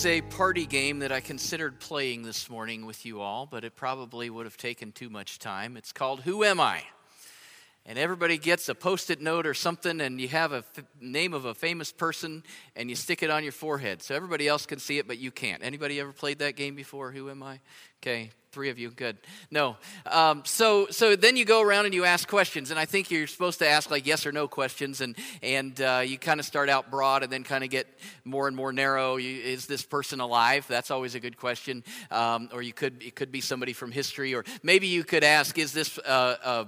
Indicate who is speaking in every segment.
Speaker 1: is a party game that I considered playing this morning with you all, but it probably would have taken too much time. It's called Who Am I? And everybody gets a post it note or something, and you have a f- name of a famous person, and you stick it on your forehead. So everybody else can see it, but you can't. Anybody ever played that game before? Who am I? Okay, three of you, good. No. Um, so, so then you go around and you ask questions, and I think you're supposed to ask like yes or no questions, and and uh, you kind of start out broad and then kind of get more and more narrow. You, is this person alive? That's always a good question. Um, or you could it could be somebody from history, or maybe you could ask, is this uh, uh,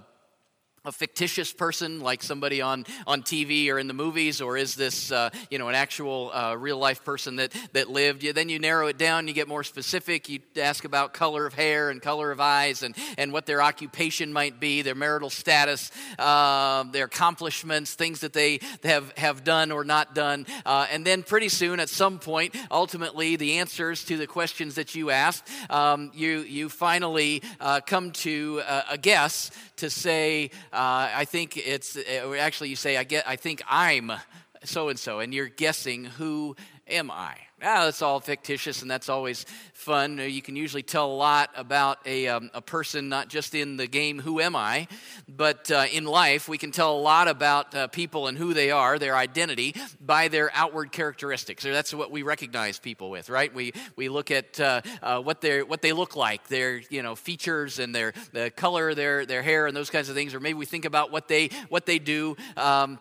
Speaker 1: a fictitious person like somebody on, on TV or in the movies, or is this uh, you know an actual uh, real life person that, that lived? You, then you narrow it down, you get more specific. You ask about color of hair and color of eyes, and, and what their occupation might be, their marital status, uh, their accomplishments, things that they have have done or not done, uh, and then pretty soon, at some point, ultimately, the answers to the questions that you asked, um, you you finally uh, come to a guess to say, uh, I think it's, uh, actually, you say, I, get, I think I'm so and so, and you're guessing who am I? Ah, that's all fictitious, and that's always fun. You can usually tell a lot about a, um, a person, not just in the game, Who Am I? But uh, in life, we can tell a lot about uh, people and who they are, their identity, by their outward characteristics. Or that's what we recognize people with, right? We, we look at uh, uh what, they what they look like, their you know, features and their the color, their, their hair, and those kinds of things. Or maybe we think about what they, what they do. Um,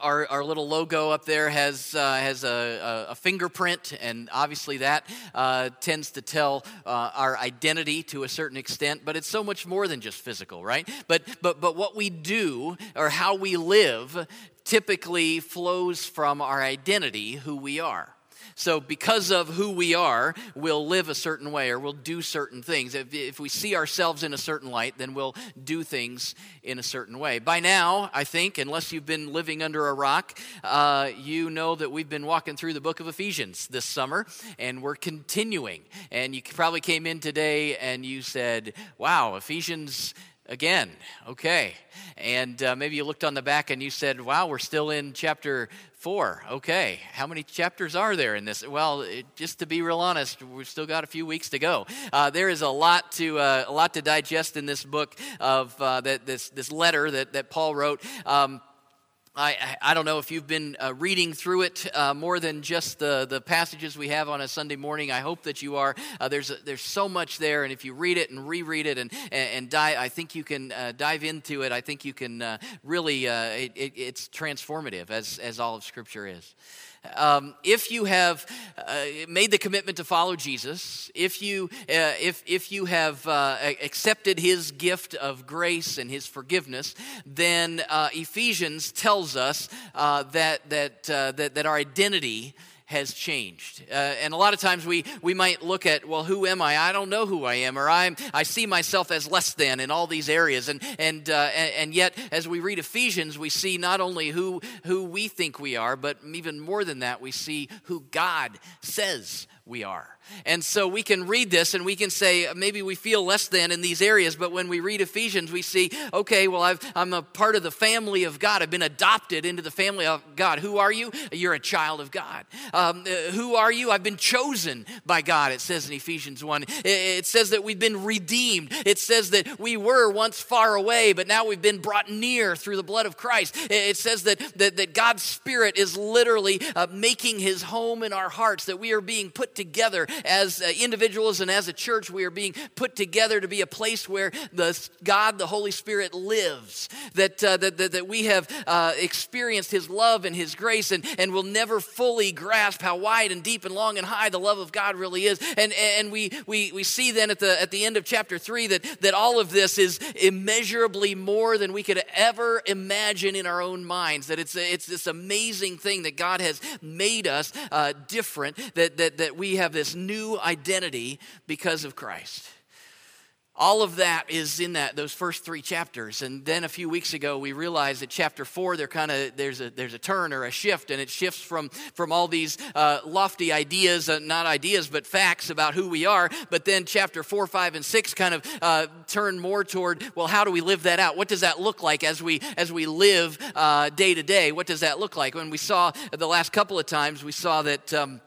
Speaker 1: our, our little logo up there has, uh, has a, a, fingerprint, and obviously that uh, tends to tell uh, our identity to a certain extent, but it's so much more than just physical, right? But, but, but what we do or how we live typically flows from our identity, who we are. So, because of who we are, we'll live a certain way or we'll do certain things. If, if we see ourselves in a certain light, then we'll do things in a certain way. By now, I think, unless you've been living under a rock, uh, you know that we've been walking through the book of Ephesians this summer, and we're continuing. And you probably came in today and you said, Wow, Ephesians again. Okay. And uh, maybe you looked on the back and you said, wow, we're still in chapter four. Okay. How many chapters are there in this? Well, it, just to be real honest, we've still got a few weeks to go. Uh, there is a lot to, uh, a lot to digest in this book of uh, that, this, this letter that, that Paul wrote. Um, I, I don't know if you've been uh, reading through it uh, more than just the, the passages we have on a Sunday morning. I hope that you are. Uh, there's, there's so much there, and if you read it and reread it and, and, and dive, I think you can uh, dive into it. I think you can uh, really, uh, it, it, it's transformative, as, as all of Scripture is. Um, if you have uh, made the commitment to follow Jesus, if you, uh, if, if you have uh, accepted his gift of grace and his forgiveness, then uh, Ephesians tells us uh, that, that, uh, that, that our identity has changed. Uh, and a lot of times we, we might look at, well, who am I? I don't know who I am, or I'm, I see myself as less than in all these areas. And, and, uh, and yet, as we read Ephesians, we see not only who, who we think we are, but even more than that, we see who God says we are. And so we can read this and we can say, maybe we feel less than in these areas, but when we read Ephesians, we see, okay, well, i am a part of the family of God. I've been adopted into the family of God. Who are you? You're a child of God. Um, uh, who are you? I've been chosen by God, it says in Ephesians 1. It says that we've been redeemed. It says that we were once far away, but now we've been brought near through the blood of Christ. It says that, that, that God's Spirit is literally uh, making his home in our hearts, that we are being put together as uh, individuals and as a church. We are being put together to be a place where the God, the Holy Spirit, lives. That, uh, that, that, that, we have uh, experienced His love and His grace and, and will never fully grasp how wide and deep and long and high the love of God really is. And, and we, we, we see then at the, at the end of chapter 3 that, that all of this is immeasurably more than we could ever imagine in our own minds. That it's, it's this amazing thing that God has made us uh, different, that, that, that we we have this new identity because of Christ. All of that is in that those first three chapters, and then a few weeks ago we realized that chapter four there kind of there's a there's a turn or a shift, and it shifts from from all these uh, lofty ideas, uh, not ideas but facts about who we are. But then chapter four, five, and six kind of uh, turn more toward well, how do we live that out? What does that look like as we as we live uh, day to day? What does that look like? When we saw the last couple of times, we saw that. Um,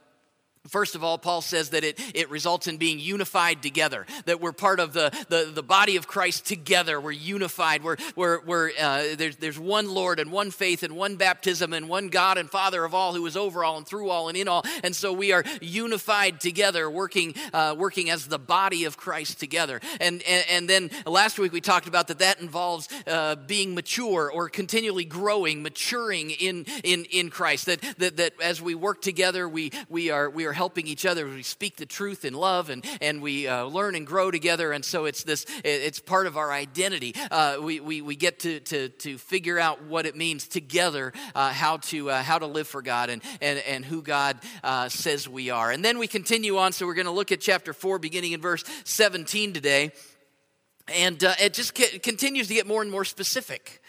Speaker 1: First of all, Paul says that it, it results in being unified together, that we're part of the, the, the body of Christ together. We're unified. We're, we're, we're, uh, there's, there's one Lord and one faith and one baptism and one God and Father of all who is over all and through all and in all. And so we are unified together, working, uh, working as the body of Christ together. And, and, and then last week we talked about that that involves uh, being mature or continually growing, maturing in, in, in Christ. That, that, that as we work together, we, we, are, we are helping each other. We speak the truth in love and, and we uh, learn and grow together. And so it's this, it's part of our identity. Uh, we, we, we get to, to, to figure out what it means together, uh, how, to, uh, how to live for God and, and, and who God uh, says we are. And then we continue on. So we're going to look at chapter 4, beginning in verse 17 today. And uh, it just continues to get more and more specific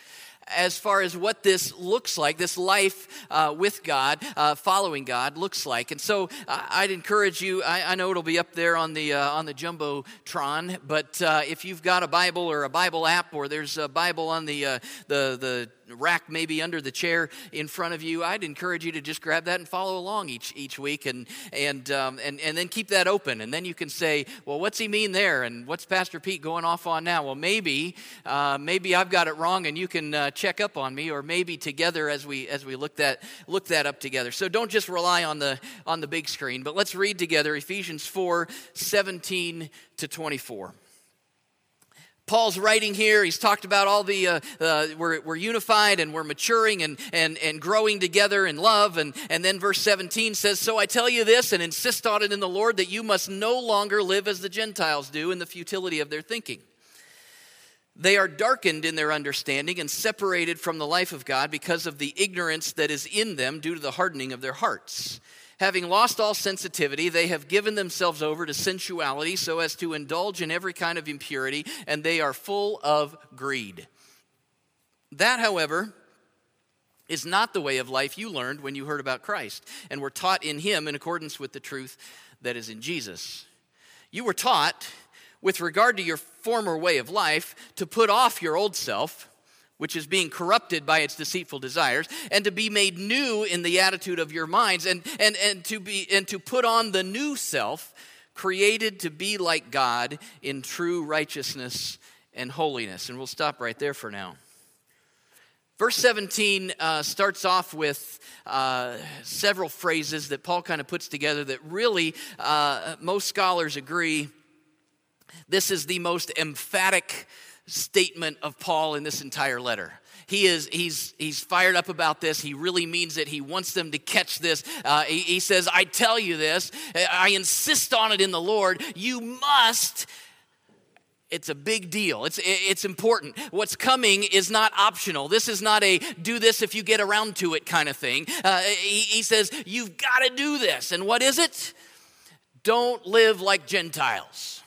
Speaker 1: as far as what this looks like, this life uh, with God, uh, following God looks like. And so uh, I'd encourage you. I, I, know it'll be up there on the uh, on the jumbotron, but uh, if you've got a Bible or a Bible app, or there's a Bible on the uh, the the rack maybe under the chair in front of you, I'd encourage you to just grab that and follow along each each week, and and um, and and then keep that open, and then you can say, well, what's he mean there, and what's Pastor Pete going off on now? Well, maybe uh, maybe I've got it wrong, and you can uh, check up on me, or maybe together as we as we look that look that up together. So don't just rely on the on the big screen, but let's read together Ephesians 4, 17 to 24. Paul's writing here. He's talked about all the, uh, uh, we're, we're unified and we're maturing and, and, and growing together in love. And, and then verse 17 says, So I tell you this and insist on it in the Lord that you must no longer live as the Gentiles do in the futility of their thinking. They are darkened in their understanding and separated from the life of God because of the ignorance that is in them due to the hardening of their hearts. Having lost all sensitivity, they have given themselves over to sensuality so as to indulge in every kind of impurity, and they are full of greed. That, however, is not the way of life you learned when you heard about Christ and were taught in Him in accordance with the truth that is in Jesus. You were taught, with regard to your former way of life, to put off your old self which is being corrupted by its deceitful desires, and to be made new in the attitude of your minds, and, and, and, to, be, and to put on the new self, created to be like God in true righteousness and holiness. And we'll stop right there for now. Verse 17 uh, starts off with uh, several phrases that Paul kind of puts together that really, uh, most scholars agree, this is the most emphatic statement of Paul in this entire letter. He is he's he's fired up about this. He really means it. He wants them to catch this. Uh, he, he says, "I tell you this. I insist on it in the Lord. You must." It's a big deal. It's, it's important. What's coming is not optional. This is not a do this if you get around to it kind of thing. Uh, he, he says, You've got to do this. And what is it? Don't live like Gentiles.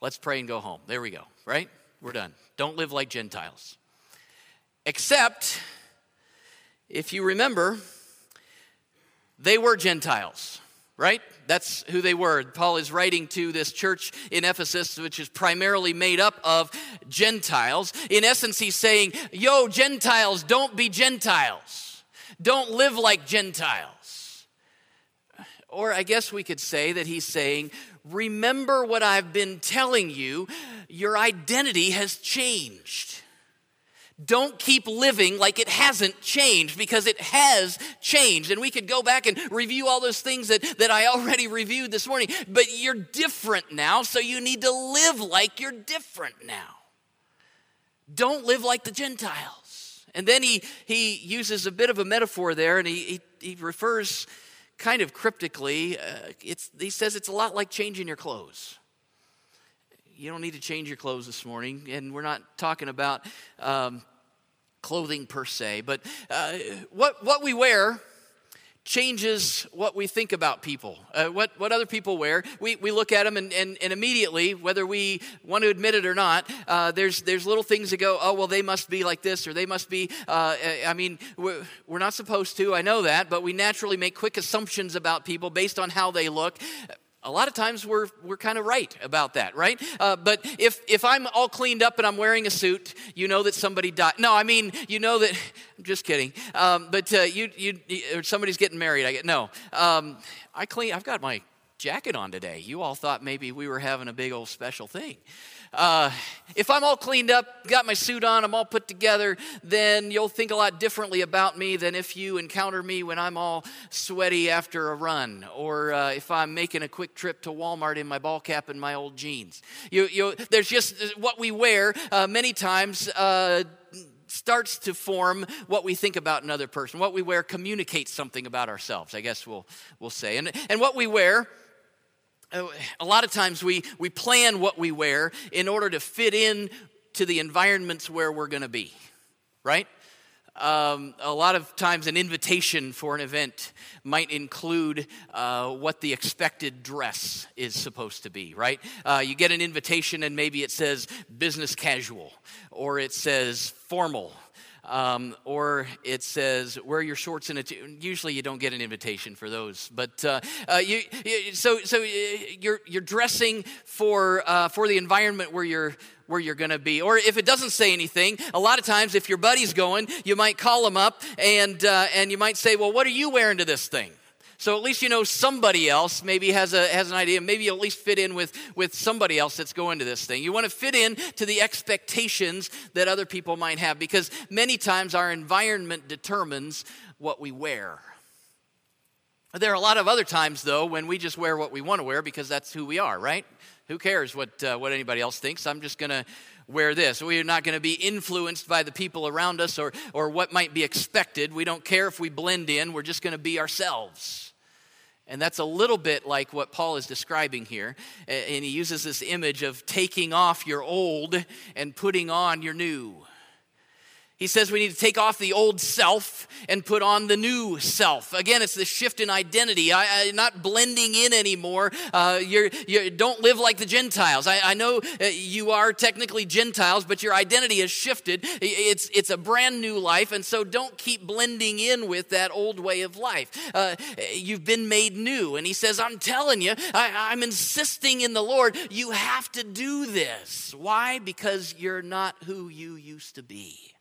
Speaker 1: Let's pray and go home. There we go, right? We're done. Don't live like Gentiles. Except, if you remember, they were Gentiles, right? That's who they were. Paul is writing to this church in Ephesus, which is primarily made up of Gentiles. In essence, he's saying, Yo, Gentiles, don't be Gentiles. Don't live like Gentiles. Or I guess we could say that he's saying, remember what I've been telling you, your identity has changed. Don't keep living like it hasn't changed because it has changed. And we could go back and review all those things that, that I already reviewed this morning, but you're different now, so you need to live like you're different now. Don't live like the Gentiles. And then he, he uses a bit of a metaphor there, and he, he, he refers kind of cryptically, uh, he says it's a lot like changing your clothes. You don't need to change your clothes this morning, and we're not talking about um, clothing per se, but uh, what, what we wear changes what we think about people, uh, what, what other people wear. We, we look at them, and, and, and immediately, whether we want to admit it or not, uh, there's, there's little things that go, oh, well, they must be like this, or they must be. Uh, I mean, we're, we're not supposed to, I know that, but we naturally make quick assumptions about people based on how they look. A lot of times we're, we're kind of right about that, right? Uh, but if, if I'm all cleaned up and I'm wearing a suit, you know that somebody died. No, I mean, you know that, I'm just kidding. Um, but uh, you, you, or somebody's getting married. I get, no. Um, I clean, I've got my jacket on today. You all thought maybe we were having a big old special thing. Uh, if I'm all cleaned up, got my suit on, I'm all put together, then you'll think a lot differently about me than if you encounter me when I'm all sweaty after a run, or uh, if I'm making a quick trip to Walmart in my ball cap and my old jeans. You, you, there's just what we wear uh, many times uh, starts to form what we think about another person. What we wear communicates something about ourselves, I guess we'll, we'll say. And, and what we wear a lot of times we, we plan what we wear in order to fit in to the environments where we're going to be, right? Um, a lot of times, an invitation for an event might include uh, what the expected dress is supposed to be, right? Uh, you get an invitation, and maybe it says business casual, or it says formal, um, or it says wear your shorts in. Usually, you don't get an invitation for those, but uh, uh, you, you, so so uh, you're you're dressing for uh, for the environment where you're where you're going to be. Or if it doesn't say anything, a lot of times if your buddy's going, you might call him up and uh, and you might say, "Well, what are you wearing to this thing?" So at least you know somebody else maybe has, a, has an idea. Maybe you at least fit in with, with somebody else that's going to this thing. You want to fit in to the expectations that other people might have because many times our environment determines what we wear. There are a lot of other times, though, when we just wear what we want to wear because that's who we are, right? Who cares what, uh, what anybody else thinks? I'm just going to wear this. We are not going to be influenced by the people around us or, or what might be expected. We don't care if we blend in, we're just going to be ourselves. And that's a little bit like what Paul is describing here. And he uses this image of taking off your old and putting on your new. He says we need to take off the old self and put on the new self. Again, it's the shift in identity. I, I not blending in anymore. Uh, you're, you don't live like the Gentiles. I, I know uh, you are technically Gentiles, but your identity has shifted. It's, it's a brand new life, and so don't keep blending in with that old way of life. Uh, you've been made new. And he says, I'm telling you, I, I'm insisting in the Lord, you have to do this. Why? Because you're not who you used to be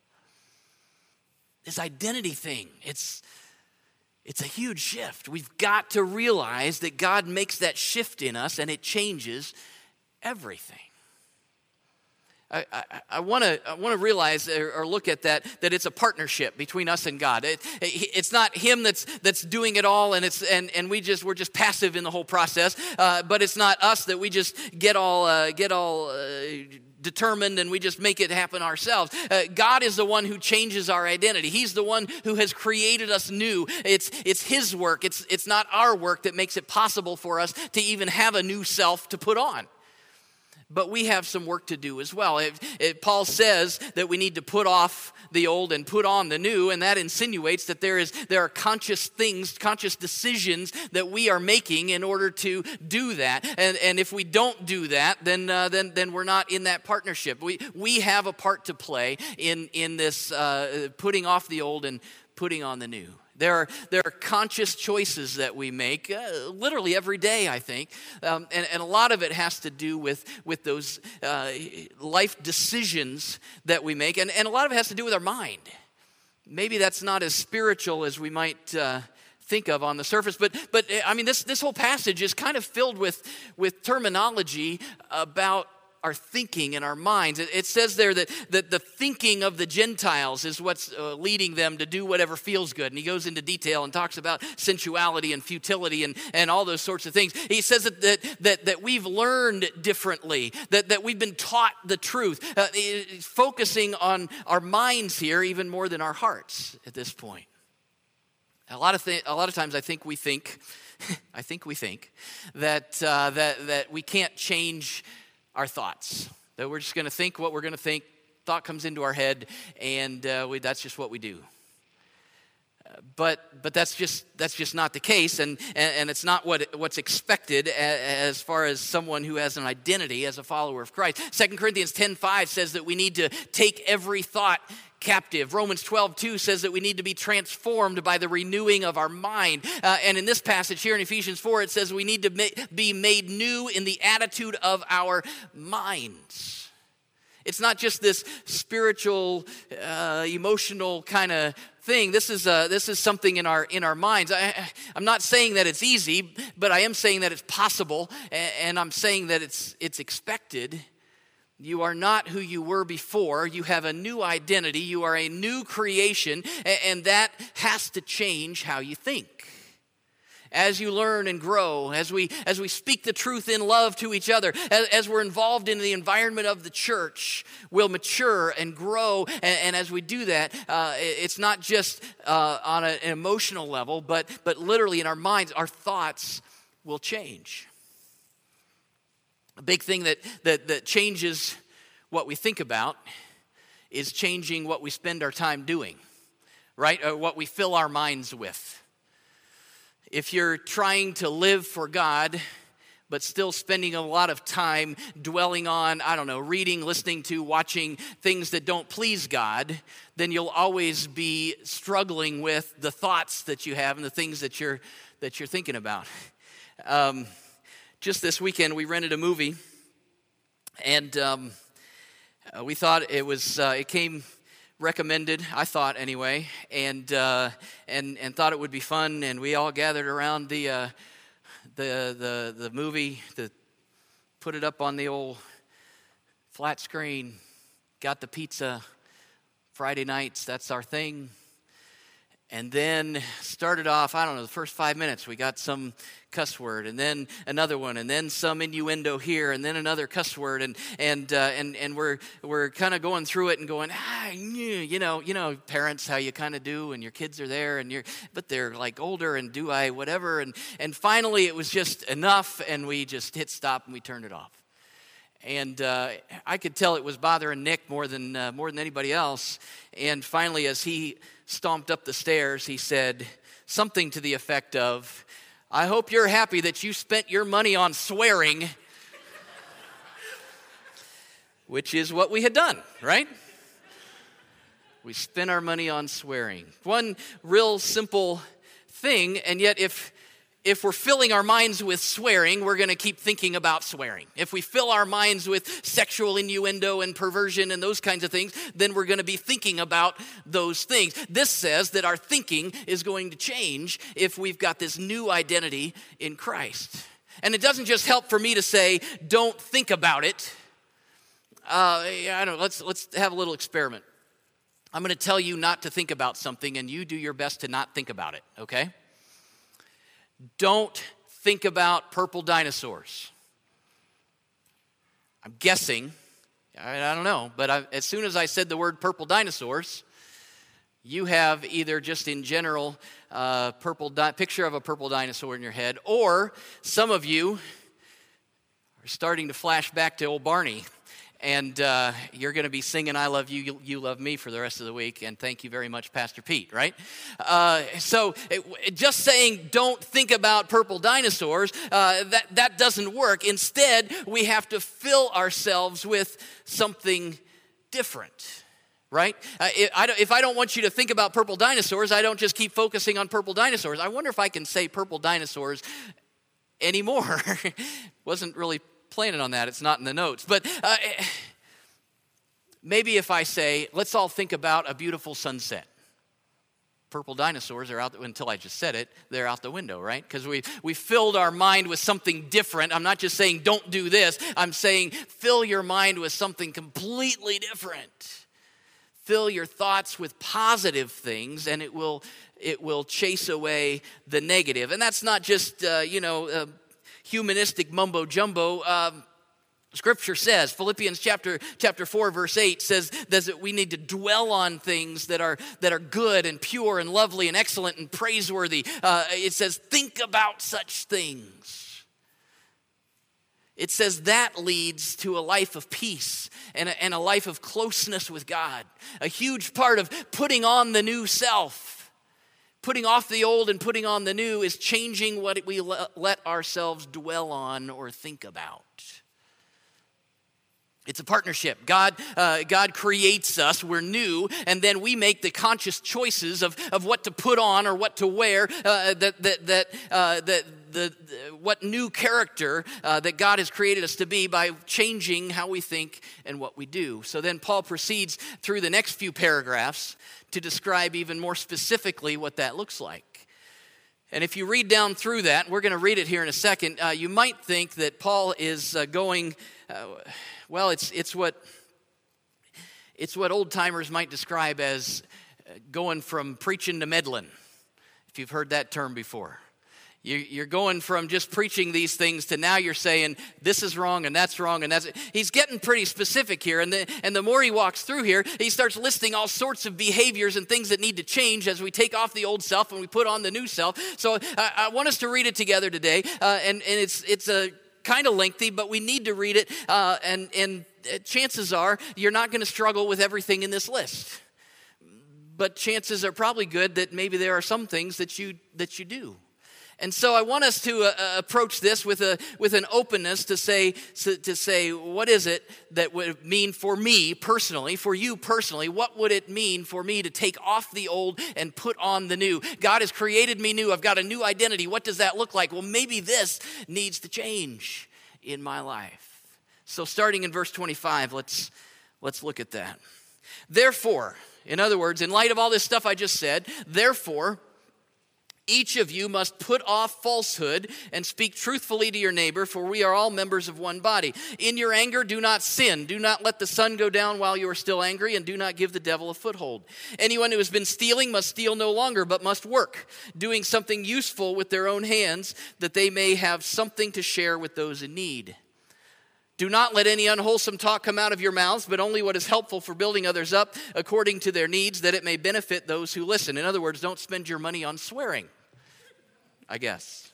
Speaker 1: this identity thing. It's, it's a huge shift. We've got to realize that God makes that shift in us and it changes everything. I, I, I want to realize or look at that, that it's a partnership between us and God. It, it's not Him that's, that's doing it all and, it's, and, and we just, we're just passive in the whole process, uh, but it's not us that we just get all, uh, get all uh, determined and we just make it happen ourselves. Uh, God is the one who changes our identity. He's the one who has created us new. It's, it's His work, it's, it's not our work that makes it possible for us to even have a new self to put on but we have some work to do as well. It, it, Paul says that we need to put off the old and put on the new, and that insinuates that there is there are conscious things, conscious decisions that we are making in order to do that. And, and if we don't do that, then uh, then then we're not in that partnership. We we have a part to play in in this uh, putting off the old and putting on the new. There are, there are conscious choices that we make uh, literally every day, I think. Um, and, and a lot of it has to do with, with those uh, life decisions that we make. And, and a lot of it has to do with our mind. Maybe that's not as spiritual as we might. Uh, think of on the surface but but i mean this this whole passage is kind of filled with with terminology about our thinking and our minds. It, says there that, that the thinking of the Gentiles is what's uh, leading them to do whatever feels good. And he goes into detail and talks about sensuality and futility and, and all those sorts of things. He says that, that, that, that we've learned differently, that, that we've been taught the truth, uh, focusing on our minds here even more than our hearts at this point. A lot of, th- a lot of times I think we think, I think we think that, uh, that, that we can't change our thoughts. That we're just going to think what we're going to think. Thought comes into our head, and uh, we, that's just what we do. but but that's just that's just not the case and and, it's not what what's expected as, far as someone who has an identity as a follower of christ 2 corinthians 10 5 says that we need to take every thought captive romans 12 2 says that we need to be transformed by the renewing of our mind uh, and in this passage here in ephesians 4 it says we need to ma- be made new in the attitude of our minds it's not just this spiritual, uh, emotional kind of thing. This is, uh, this is something in our, in our minds. I, am not saying that it's easy, but I am saying that it's possible, and, and I'm saying that it's, it's expected. You are not who you were before. You have a new identity. You are a new creation, and, that has to change how you think as you learn and grow, as we, as we speak the truth in love to each other, as, as we're involved in the environment of the church, we'll mature and grow. And, and as we do that, uh, it's not just uh, on an emotional level, but, but literally in our minds, our thoughts will change. A big thing that, that, that changes what we think about is changing what we spend our time doing, right? Or what we fill our minds with if you're trying to live for God, but still spending a lot of time dwelling on, I don't know, reading, listening to, watching things that don't please God, then you'll always be struggling with the thoughts that you have and the things that you're, that you're thinking about. Um, just this weekend, we rented a movie, and um, uh, we thought it was, uh, it came recommended, I thought anyway, and, uh, and, and thought it would be fun. And we all gathered around the, uh, the, the, the movie, to put it up on the old flat screen, got the pizza. Friday nights, that's our thing. And then started off, I don't know, the first five minutes, we got some cuss word, and then another one, and then some innuendo here, and then another cuss word, and and uh, and and we're we're kind of going through it and going, ah, you know, you know, parents, how you kind of do, and your kids are there, and you're, but they're like older, and do I whatever, and and finally it was just enough, and we just hit stop and we turned it off and uh, I could tell it was bothering Nick more than uh, more than anybody else. And finally, as he stomped up the stairs, he said something to the effect of, I hope you're happy that you spent your money on swearing, which is what we had done, right? We spent our money on swearing. One real simple thing, and yet if if we're filling our minds with swearing, we're going to keep thinking about swearing. If we fill our minds with sexual innuendo and perversion and those kinds of things, then we're going to be thinking about those things. This says that our thinking is going to change if we've got this new identity in Christ. And it doesn't just help for me to say, don't think about it. Uh, I don't know, let's, let's have a little experiment. I'm going to tell you not to think about something, and you do your best to not think about it, okay? Don't think about purple dinosaurs. I'm guessing, I, don't know, but I, as soon as I said the word purple dinosaurs, you have either just in general uh, purple di- picture of a purple dinosaur in your head, or some of you are starting to flash back to old Barney and uh, you're going to be singing "I Love You, you, you, Love Me" for the rest of the week. And thank you very much, Pastor Pete. Right? Uh, so, it, just saying "Don't think about purple dinosaurs" uh, that that doesn't work. Instead, we have to fill ourselves with something different. Right? Uh, I, if I don't want you to think about purple dinosaurs, I don't just keep focusing on purple dinosaurs. I wonder if I can say purple dinosaurs anymore. Wasn't really planning on that. It's not in the notes. But uh, maybe if I say, let's all think about a beautiful sunset. Purple dinosaurs are out, the, until I just said it, they're out the window, right? Because we, we filled our mind with something different. I'm not just saying don't do this, I'm saying fill your mind with something completely different. Fill your thoughts with positive things, and it will, it will chase away the negative. And that's not just, uh, you know, uh, humanistic mumbo jumbo. Um, Scripture says, Philippians chapter, chapter 4, verse 8 says that we need to dwell on things that are, that are good and pure and lovely and excellent and praiseworthy. Uh, it says, think about such things. It says that leads to a life of peace and a, and a life of closeness with God. A huge part of putting on the new self putting off the old and putting on the new is changing what we let ourselves dwell on or think about. It's a partnership. God, uh, God creates us, we're new, and then we make the conscious choices of, of what to put on or what to wear, uh, that, that, that, uh, that the, what new character uh, that God has created us to be by changing how we think and what we do. So then Paul proceeds through the next few paragraphs to describe even more specifically what that looks like. And if you read down through that, we're going to read it here in a second, uh, you might think that Paul is uh, going uh, well, it's, it's, what, it's what old timers might describe as uh, going from preaching to meddling, if you've heard that term before. You're going from just preaching these things to now you're saying this is wrong and that's wrong and that's. He's getting pretty specific here, and the, and the more he walks through here, he starts listing all sorts of behaviors and things that need to change as we take off the old self and we put on the new self. So I, I want us to read it together today, uh, and and it's it's a kind of lengthy, but we need to read it. Uh, and, and uh, chances are you're not going to struggle with everything in this list. But chances are probably good that maybe there are some things that you, that you do. And so I want us to uh, uh approach this with, a, with an openness to say, to say, what is it that would mean for me personally, for you personally? What would it mean for me to take off the old and put on the new? God has created me new. I've got a new identity. What does that look like? Well, maybe this needs to change in my life. So starting in verse 25, let's, let's look at that. Therefore, in other words, in light of all this stuff I just said, therefore, each of you must put off falsehood and speak truthfully to your neighbor, for we are all members of one body. In your anger, do not sin. Do not let the sun go down while you are still angry, and do not give the devil a foothold. Anyone who has been stealing must steal no longer, but must work, doing something useful with their own hands, that they may have something to share with those in need. Do not let any unwholesome talk come out of your mouths, but only what is helpful for building others up according to their needs, that it may benefit those who listen. In other words, don't spend your money on swearing. I guess.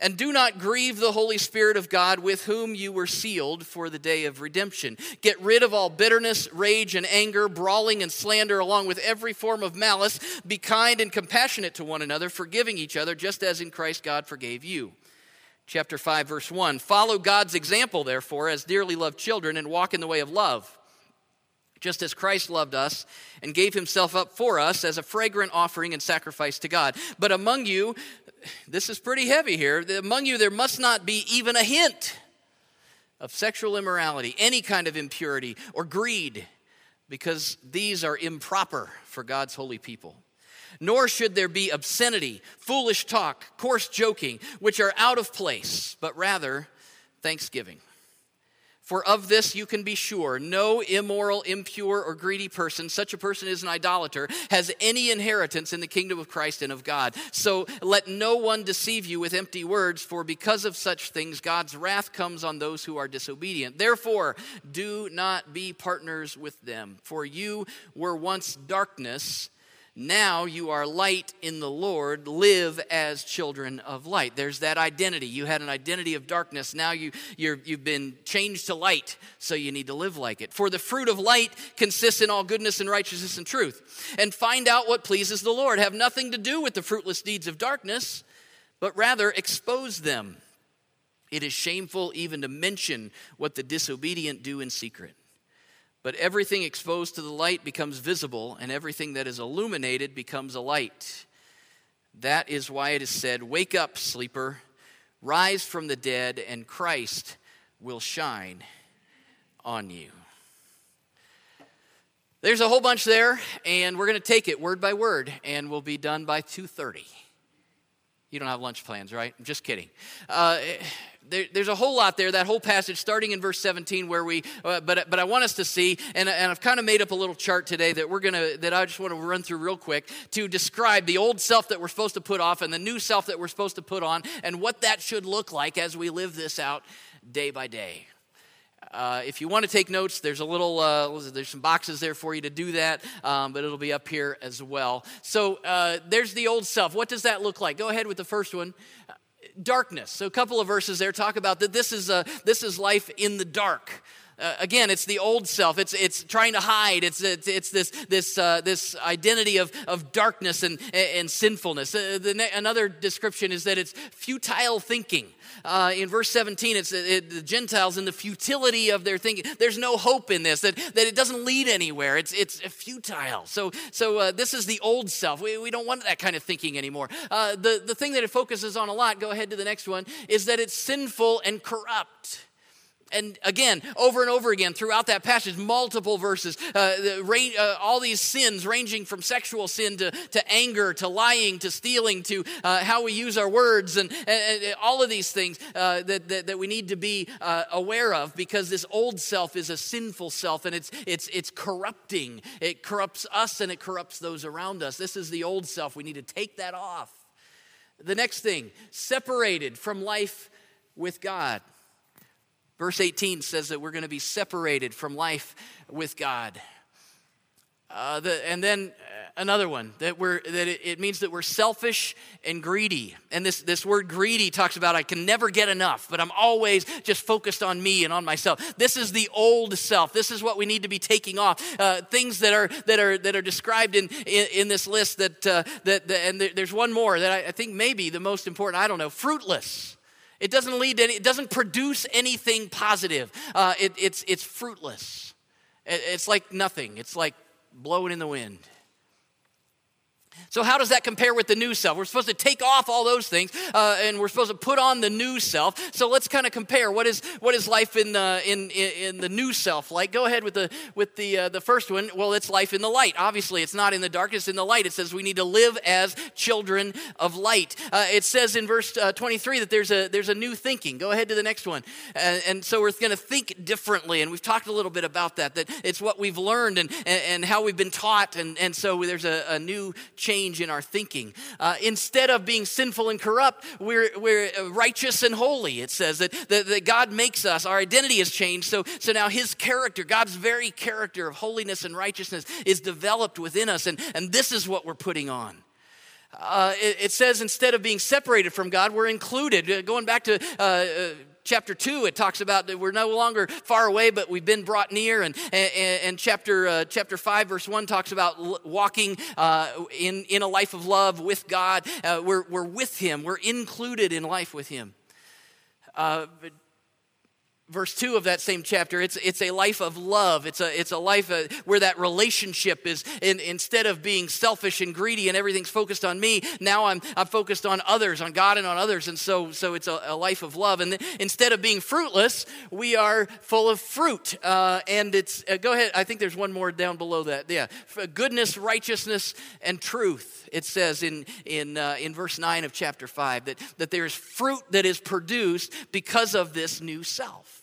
Speaker 1: And do not grieve the Holy Spirit of God with whom you were sealed for the day of redemption. Get rid of all bitterness, rage, and anger, brawling and slander, along with every form of malice. Be kind and compassionate to one another, forgiving each other, just as in Christ God forgave you. Chapter 5, verse 1 Follow God's example, therefore, as dearly loved children, and walk in the way of love just as Christ loved us and gave himself up for us as a fragrant offering and sacrifice to God. But among you, this is pretty heavy here, among you there must not be even a hint of sexual immorality, any kind of impurity or greed, because these are improper for God's holy people. Nor should there be obscenity, foolish talk, coarse joking, which are out of place, but rather thanksgiving. For of this you can be sure no immoral, impure, or greedy person, such a person is an idolater, has any inheritance in the kingdom of Christ and of God. So let no one deceive you with empty words, for because of such things God's wrath comes on those who are disobedient. Therefore, do not be partners with them, for you were once darkness now you are light in the Lord. Live as children of light. There's that identity. You had an identity of darkness. Now you, you have been changed to light, so you need to live like it. For the fruit of light consists in all goodness and righteousness and truth. And find out what pleases the Lord. Have nothing to do with the fruitless deeds of darkness, but rather expose them. It is shameful even to mention what the disobedient do in secret. But everything exposed to the light becomes visible, and everything that is illuminated becomes a light. That is why it is said, Wake up, sleeper, rise from the dead, and Christ will shine on you. There's a whole bunch there, and we're going to take it word by word, and we'll be done by 2.30. You don't have lunch plans, right? I'm just kidding. Uh, there, there's a whole lot there, that whole passage, starting in verse 17, where we, uh, but, but I want us to see, and, and I've kind of made up a little chart today that we're going to, that I just want to run through real quick to describe the old self that we're supposed to put off and the new self that we're supposed to put on and what that should look like as we live this out day by day. Uh, if you want to take notes, there's a little, uh, there's some boxes there for you to do that, um, but it'll be up here as well. So uh, there's the old self. What does that look like? Go ahead with the first one darkness. So a couple of verses there talk about that this is a, this is life in the dark. Uh, again, it's the old self. It's, it's trying to hide. It's, it's, it's this, this, uh, this identity of, of darkness and, and sinfulness. Uh, the, another description is that it's futile thinking. Uh, in verse 17, it's it, the Gentiles and the futility of their thinking. There's no hope in this, that, that it doesn't lead anywhere. It's, it's futile. So, so uh, this is the old self. We, we don't want that kind of thinking anymore. Uh, the, the thing that it focuses on a lot, go ahead to the next one, is that it's sinful and corrupt and again, over and over again throughout that passage, multiple verses, uh, the, uh, all these sins ranging from sexual sin to, to anger, to lying, to stealing, to uh, how we use our words, and, and, and all of these things uh, that, that, that, we need to be uh, aware of because this old self is a sinful self and it's, it's, it's corrupting. It corrupts us and it corrupts those around us. This is the old self. We need to take that off. The next thing, separated from life with God. Verse 18 says that we're going to be separated from life with God. Uh, the, and then uh, another one that we're that it, it, means that we're selfish and greedy. And this this word greedy talks about I can never get enough, but I'm always just focused on me and on myself. This is the old self. This is what we need to be taking off. Uh, things that are that are that are described in in, in this list. That uh, that, that and there's one more that I, I think maybe the most important. I don't know. Fruitless. It doesn't lead to any, it doesn't produce anything positive. Uh, it, it's, it's fruitless. It, it's like nothing. It's like blowing in the wind. So, how does that compare with the new self? We're supposed to take off all those things, uh, and we're supposed to put on the new self. So, let's kind of compare. What is what is life in the in, in, the new self like? Go ahead with the with the uh, the first one. Well, it's life in the light. Obviously, it's not in the darkness. In the light, it says we need to live as children of light. Uh, it says in verse uh, 23 that there's a there's a new thinking. Go ahead to the next one. And, and so we're going to think differently, and we've talked a little bit about that. That it's what we've learned and and, and how we've been taught, and and so there's a, a new change in our thinking. Uh, instead of being sinful and corrupt, we're, we're righteous and holy. It says that, that, that God makes us, our identity has changed. So, so now his character, God's very character of holiness and righteousness, is developed within us. And, and this is what we're putting on. Uh, it, it, says instead of being separated from God, we're included. Uh, going back to uh, uh chapter 2 it talks about that we're no longer far away but we've been brought near. And, and, and chapter, uh, chapter 5 verse 1 talks about walking uh, in, in a life of love with god. Uh, we're, we're with him. We're included in life with him. Uh, verse 2 of that same chapter it's, it's a life of love. It's a, it's a life where that relationship is in, instead of being selfish and greedy and everything's focused on me now i'm, I'm focused on others on god and on others. And so, so it's a, a life of love. And instead of being fruitless we are full of fruit. Uh, and it's uh, go ahead. I think there's one more down below that. Yeah. Goodness righteousness and truth. It says in, in, uh, in verse 9 of chapter 5 that, that there's fruit that is produced because of this new self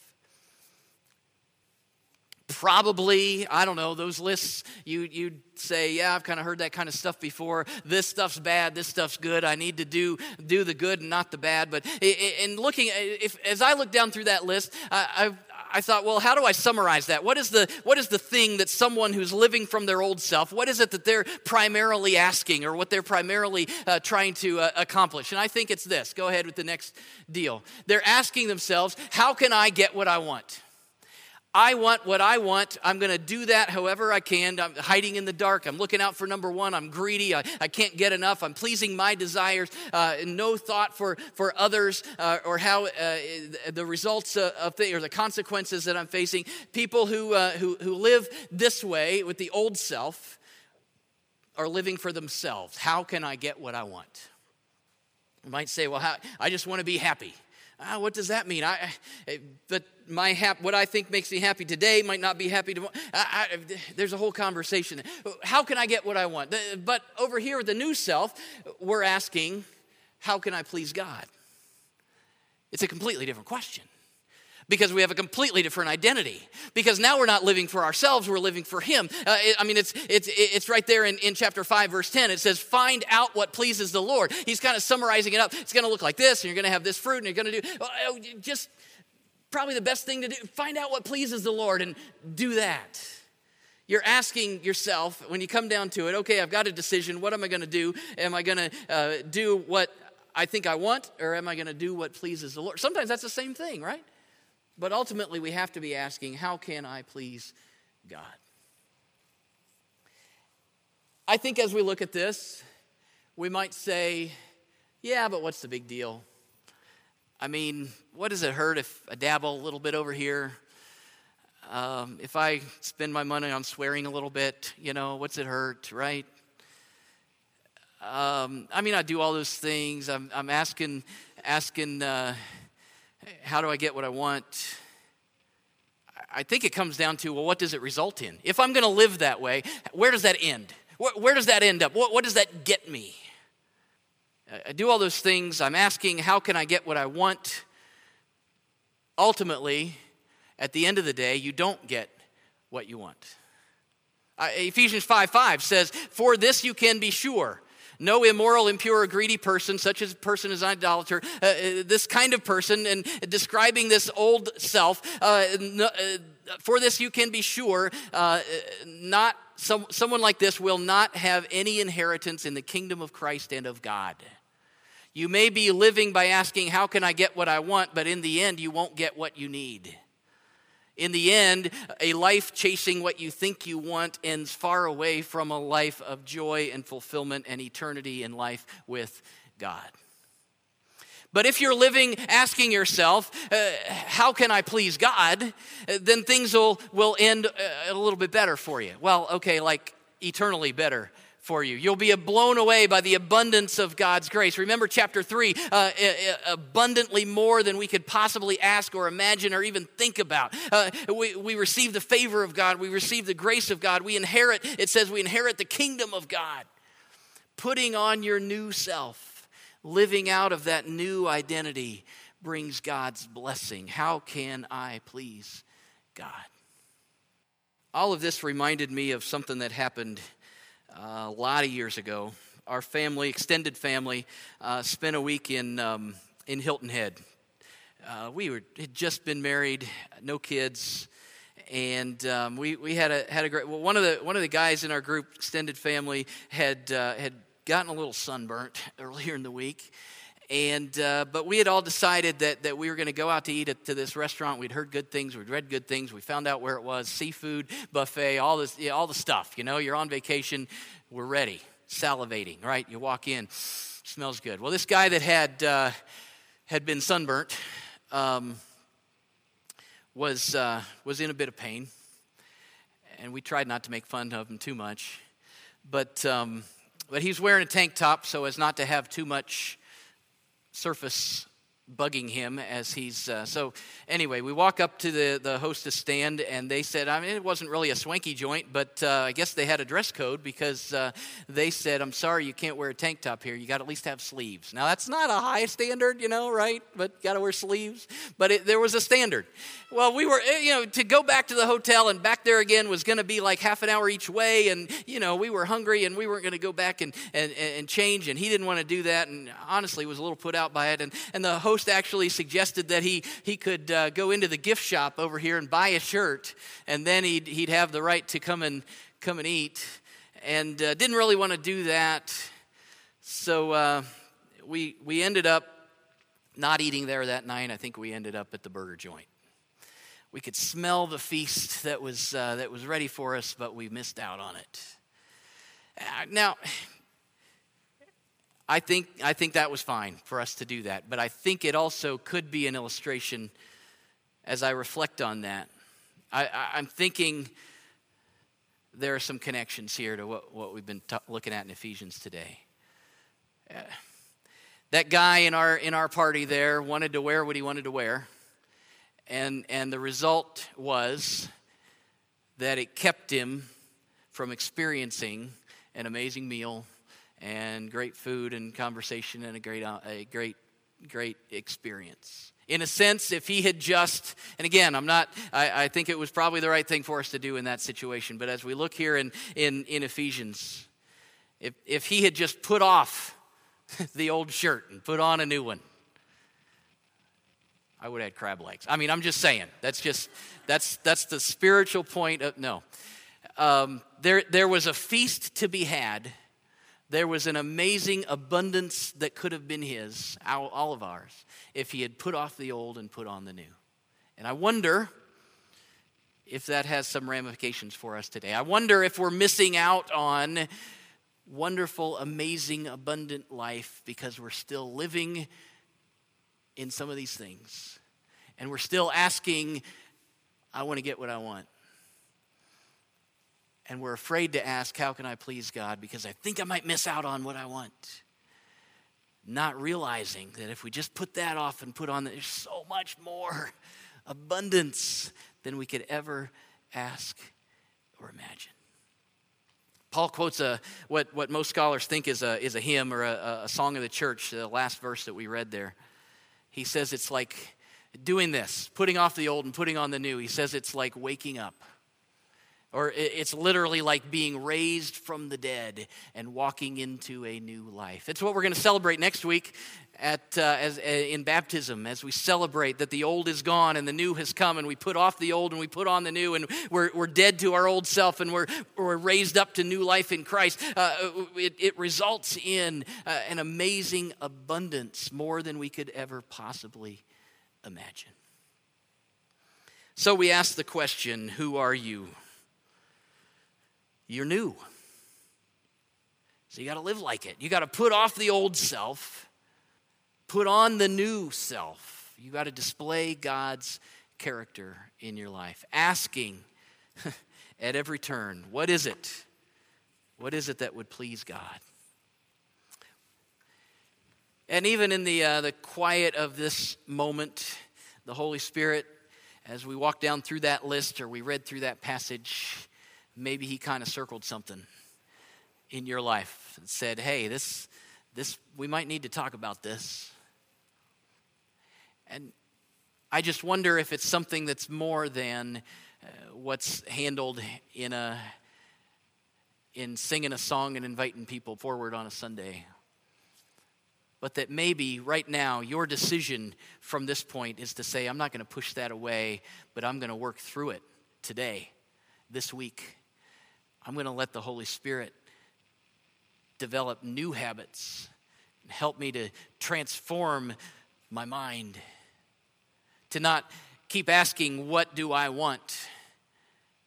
Speaker 1: probably i don't know those lists you you'd say yeah i've kind of heard that kind of stuff before this stuff's bad this stuff's good i need to do do the good and not the bad but in looking if as i look down through that list i I thought, well, how do I summarize that? What is the what is the thing that someone who's living from their old self? What is it that they're primarily asking, or what they're primarily uh, trying to uh, accomplish? And I think it's this. Go ahead with the next deal. They're asking themselves, how can I get what I want? I want what I want. I'm going to do that however I can. I'm hiding in the dark. I'm looking out for number one. I'm greedy. I, I can't get enough. I'm pleasing my desires. Uh, no thought for, for others uh, or how uh, the results of the, or the consequences that I'm facing. People who, uh, who, who live this way with the old self are living for themselves. How can I get what I want? You might say, well, how, I just want to be happy. Ah, what does that mean? I, but my hap- what I think makes me happy today might not be happy tomorrow. I, I, there's a whole conversation. How can I get what I want? But over here with the new self, we're asking, how can I please God? It's a completely different question because we have a completely different identity. Because now we're not living for ourselves, we're living for Him. Uh, it, I mean, it's, it's, it's right there in, in chapter 5, verse 10. It says, Find out what pleases the Lord. He's kind of summarizing it up. It's going to look like this, and you're going to have this fruit, and you're going to do oh, just probably the best thing to do. Find out what pleases the Lord and do that. You're asking yourself, when you come down to it, okay, I've got a decision. What am I going to do? Am I going to uh, do what I think I want, or am I going to do what pleases the Lord? Sometimes that's the same thing, right? But ultimately, we have to be asking, how can I please God? I think as we look at this, we might say, yeah, but what's the big deal? I mean, what does it hurt if I dabble a little bit over here? Um, if I spend my money on swearing a little bit, you know, what's it hurt, right? Um, I mean, I do all those things. I'm, I'm asking, asking, uh, how do I get what I want? I think it comes down to, well, what does it result in? If I'm going to live that way, where does that end? Where, where does that end up? What, what does that get me? I do all those things. I'm asking, how can I get what I want? Ultimately, at the end of the day, you don't get what you want. Uh, Ephesians 5 5 says, For this you can be sure. No immoral, impure, or greedy person, such as a person an idolater, uh, uh, this kind of person, and describing this old self, uh, no, uh, for this you can be sure, uh, not some, someone like this will not have any inheritance in the kingdom of Christ and of God. You may be living by asking, How can I get what I want? but in the end, you won't get what you need. In the end, a life chasing what you think you want ends far away from a life of joy and fulfillment and eternity in life with God. But if you're living asking yourself, uh, how can I please God? Uh, then things will, will end uh, a little bit better for you. Well, okay, like eternally better for you. You'll be blown away by the abundance of God's grace. Remember chapter 3 uh, abundantly more than we could possibly ask or imagine or even think about. Uh, we, we receive the favor of God, we receive the grace of God, we inherit, it says, we inherit the kingdom of God. Putting on your new self, living out of that new identity brings God's blessing. How can I please God? All of this reminded me of something that happened uh, a lot of years ago. Our family, extended family, uh, spent a week in, um, in Hilton Head. Uh, we were, had just been married, no kids, and um, we, we had a, had a great, well, one of, the, one of the guys in our group, extended family, had, uh, had gotten a little sunburnt earlier in the week. And uh, but we had all decided that, that we were going to go out to eat at to this restaurant. We'd heard good things we'd read good things we found out where it was seafood buffet all this know, all the stuff you know? You're on vacation we're ready. Salivating right? You walk in smells good. Well this guy that had uh, had been sunburnt um, was uh, was in a bit of pain. And we tried not to make fun of him too much. But um, but he's wearing a tank top so as not to have too much surface bugging him as he's uh, so anyway we walk up to the, the hostess stand and they said i mean it wasn't really a swanky joint but uh, i guess they had a dress code because uh, they said i'm sorry you can't wear a tank top here. You got to at least have sleeves. Now that's not a high standard you know right? But got to wear sleeves. But it, there was a standard. Well we were eh, you know to go back to the hotel and back there again was going to be like half an hour each way and you know we were hungry and we weren't going to go back and, and, and change and he didn't want to do that and honestly was a little put out by it. And, and the host host actually suggested that he, he could uh, go into the gift shop over here and buy a shirt, and then he'd, he'd have the right to come and, come and eat. And uh, didn't really want to do that. So uh, we, we ended up not eating there that night. I think we ended up at the burger joint. We could smell the feast that was, uh, that was ready for us, but we missed out on it. Uh, now, I think, I think that was fine for us to do that. But I think it also could be an illustration as I reflect on that. I, am thinking there are some connections here to what, what we've been looking at in Ephesians today. Uh, that guy in our, in our party there wanted to wear what he wanted to wear. And, and the result was that it kept him from experiencing an amazing meal and great food and conversation and a great, uh, a great, great experience. In a sense, if he had just, and again, I'm not, I, I think it was probably the right thing for us to do in that situation, but as we look here in, in, in Ephesians, if, if he had just put off the old shirt and put on a new one, I would had crab legs. I mean, I'm just saying. That's just, that's, that's the spiritual point of, no. Um, there, there was a feast to be had there was an amazing abundance that could have been his, all of ours, if he had put off the old and put on the new. And I wonder if that has some ramifications for us today. I wonder if we're missing out on wonderful, amazing, abundant life because we're still living in some of these things. And we're still asking, I want to get what I want. And we're afraid to ask, How can I please God? Because I think I might miss out on what I want. Not realizing that if we just put that off and put on, there's so much more abundance than we could ever ask or imagine. Paul quotes a, what, what most scholars think is a, is a hymn or a, a song of the church, the last verse that we read there. He says it's like doing this, putting off the old and putting on the new. He says it's like waking up. Or it's literally like being raised from the dead and walking into a new life. It's what we're going to celebrate next week at, uh, as, uh, in baptism as we celebrate that the old is gone and the new has come and we put off the old and we put on the new and we're, we're dead to our old self and we're, we're raised up to new life in Christ. Uh, it, it, results in uh, an amazing abundance, more than we could ever possibly imagine. So we ask the question Who are you? You're new. So you got to live like it. You got to put off the old self, put on the new self. You got to display God's character in your life, asking at every turn, what is it? What is it that would please God? And even in the, uh, the quiet of this moment, the Holy Spirit, as we walk down through that list or we read through that passage, maybe he kind of circled something in your life and said, hey, this, this, we might need to talk about this. And I just wonder if it's something that's more than uh, what's handled in a in singing a song and inviting people forward on a Sunday. But that maybe right now your decision from this point is to say, I'm not going to push that away, but I'm going to work through it today, this week, I'm going to let the Holy Spirit develop new habits and help me to transform my mind. To not keep asking, What do I want?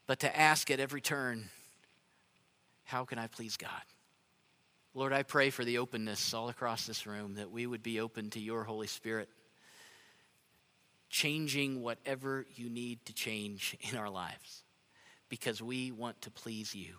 Speaker 1: but to ask at every turn, How can I please God? Lord, I pray for the openness all across this room that we would be open to your Holy Spirit, changing whatever you need to change in our lives because we want to please you.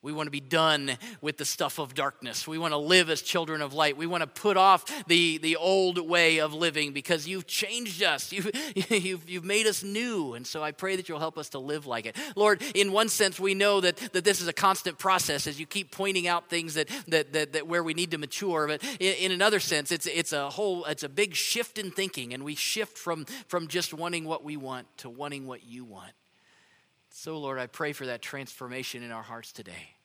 Speaker 1: We want to be done with the stuff of darkness. We want to live as children of light. We want to put off the, the old way of living because you've changed us. You've, you've, you've made us new. And so I pray that you'll help us to live like it. Lord, in one sense, we know that, that this is a constant process as you keep pointing out things that, that, that, that where we need to mature. But in, in another sense, it's, it's a whole, it's a big shift in thinking. And we shift from, from just wanting what we want to wanting what you want. So, Lord, I pray for that transformation in our hearts today.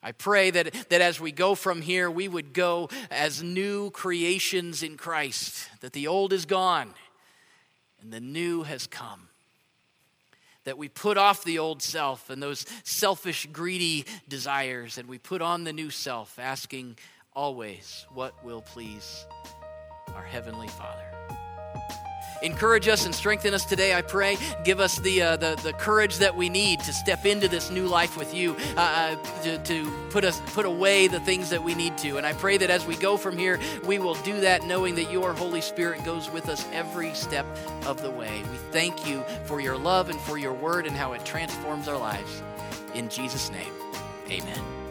Speaker 1: I pray that, that as we go from here, we would go as new creations in Christ, that the old is gone and the new has come. That we put off the old self and those selfish, greedy desires, and we put on the new self, asking always what will please our Heavenly Father. Encourage us and strengthen us today, I pray. Give us the, uh, the, the courage that we need to step into this new life with you, uh, uh, to, to put, us, put away the things that we need to. And I pray that as we go from here, we will do that knowing that your Holy Spirit goes with us every step of the way. We thank you for your love and for your word and how it transforms our lives. In Jesus' name, amen.